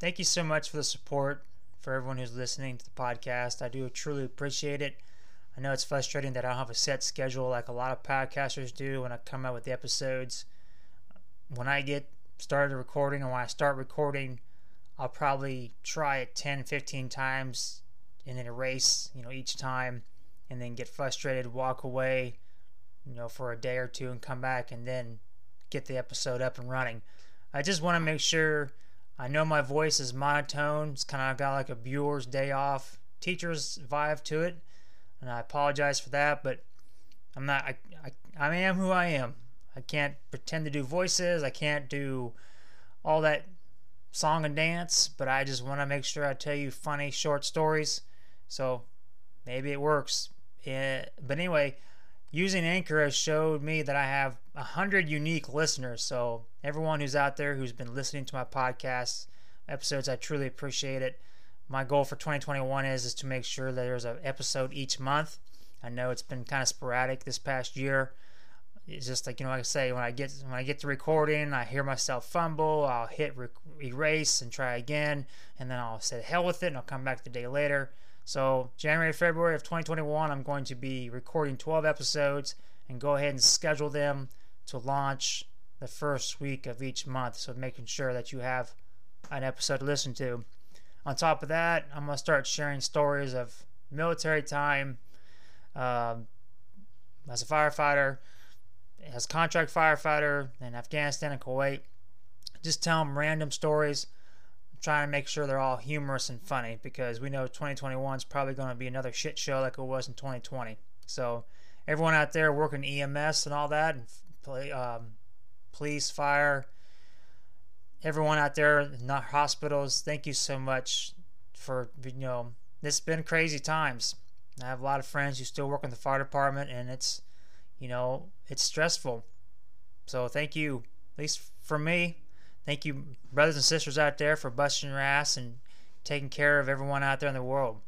thank you so much for the support for everyone who's listening to the podcast. I do truly appreciate it. I know it's frustrating that I don't have a set schedule like a lot of podcasters do when I come out with the episodes. When I get started recording and when I start recording, I'll probably try it 10, 15 times and then erase, you know, each time and then get frustrated, walk away, you know, for a day or two and come back and then get the episode up and running. I just want to make sure I know my voice is monotone. It's kind of got like a Bueller's day off teacher's vibe to it. And I apologize for that, but I'm not, I, I, I am who I am. I can't pretend to do voices. I can't do all that song and dance, but I just want to make sure I tell you funny short stories. So maybe it works. Yeah, but anyway, using Anchor has showed me that I have a hundred unique listeners. So everyone who's out there who's been listening to my podcast episodes, I truly appreciate it. My goal for 2021 is is to make sure that there's an episode each month. I know it's been kind of sporadic this past year. It's just like you know, like I say, when I get when I get to recording, I hear myself fumble. I'll hit re- erase and try again, and then I'll say hell with it, and I'll come back the day later. So, January, February of 2021, I'm going to be recording 12 episodes and go ahead and schedule them to launch the first week of each month. So, making sure that you have an episode to listen to. On top of that, I'm to start sharing stories of military time um, as a firefighter, as contract firefighter in Afghanistan and Kuwait. Just tell them random stories trying to make sure they're all humorous and funny because we know 2021 is probably going to be another shit show like it was in 2020. So everyone out there working EMS and all that, and um, police, fire, everyone out there not hospitals, thank you so much for you know it's been crazy times. I have a lot of friends who still work in the fire department, and it's you know it's stressful. So thank you, at least for me. Thank you, brothers and sisters out there, for busting your ass and taking care of everyone out there in the world.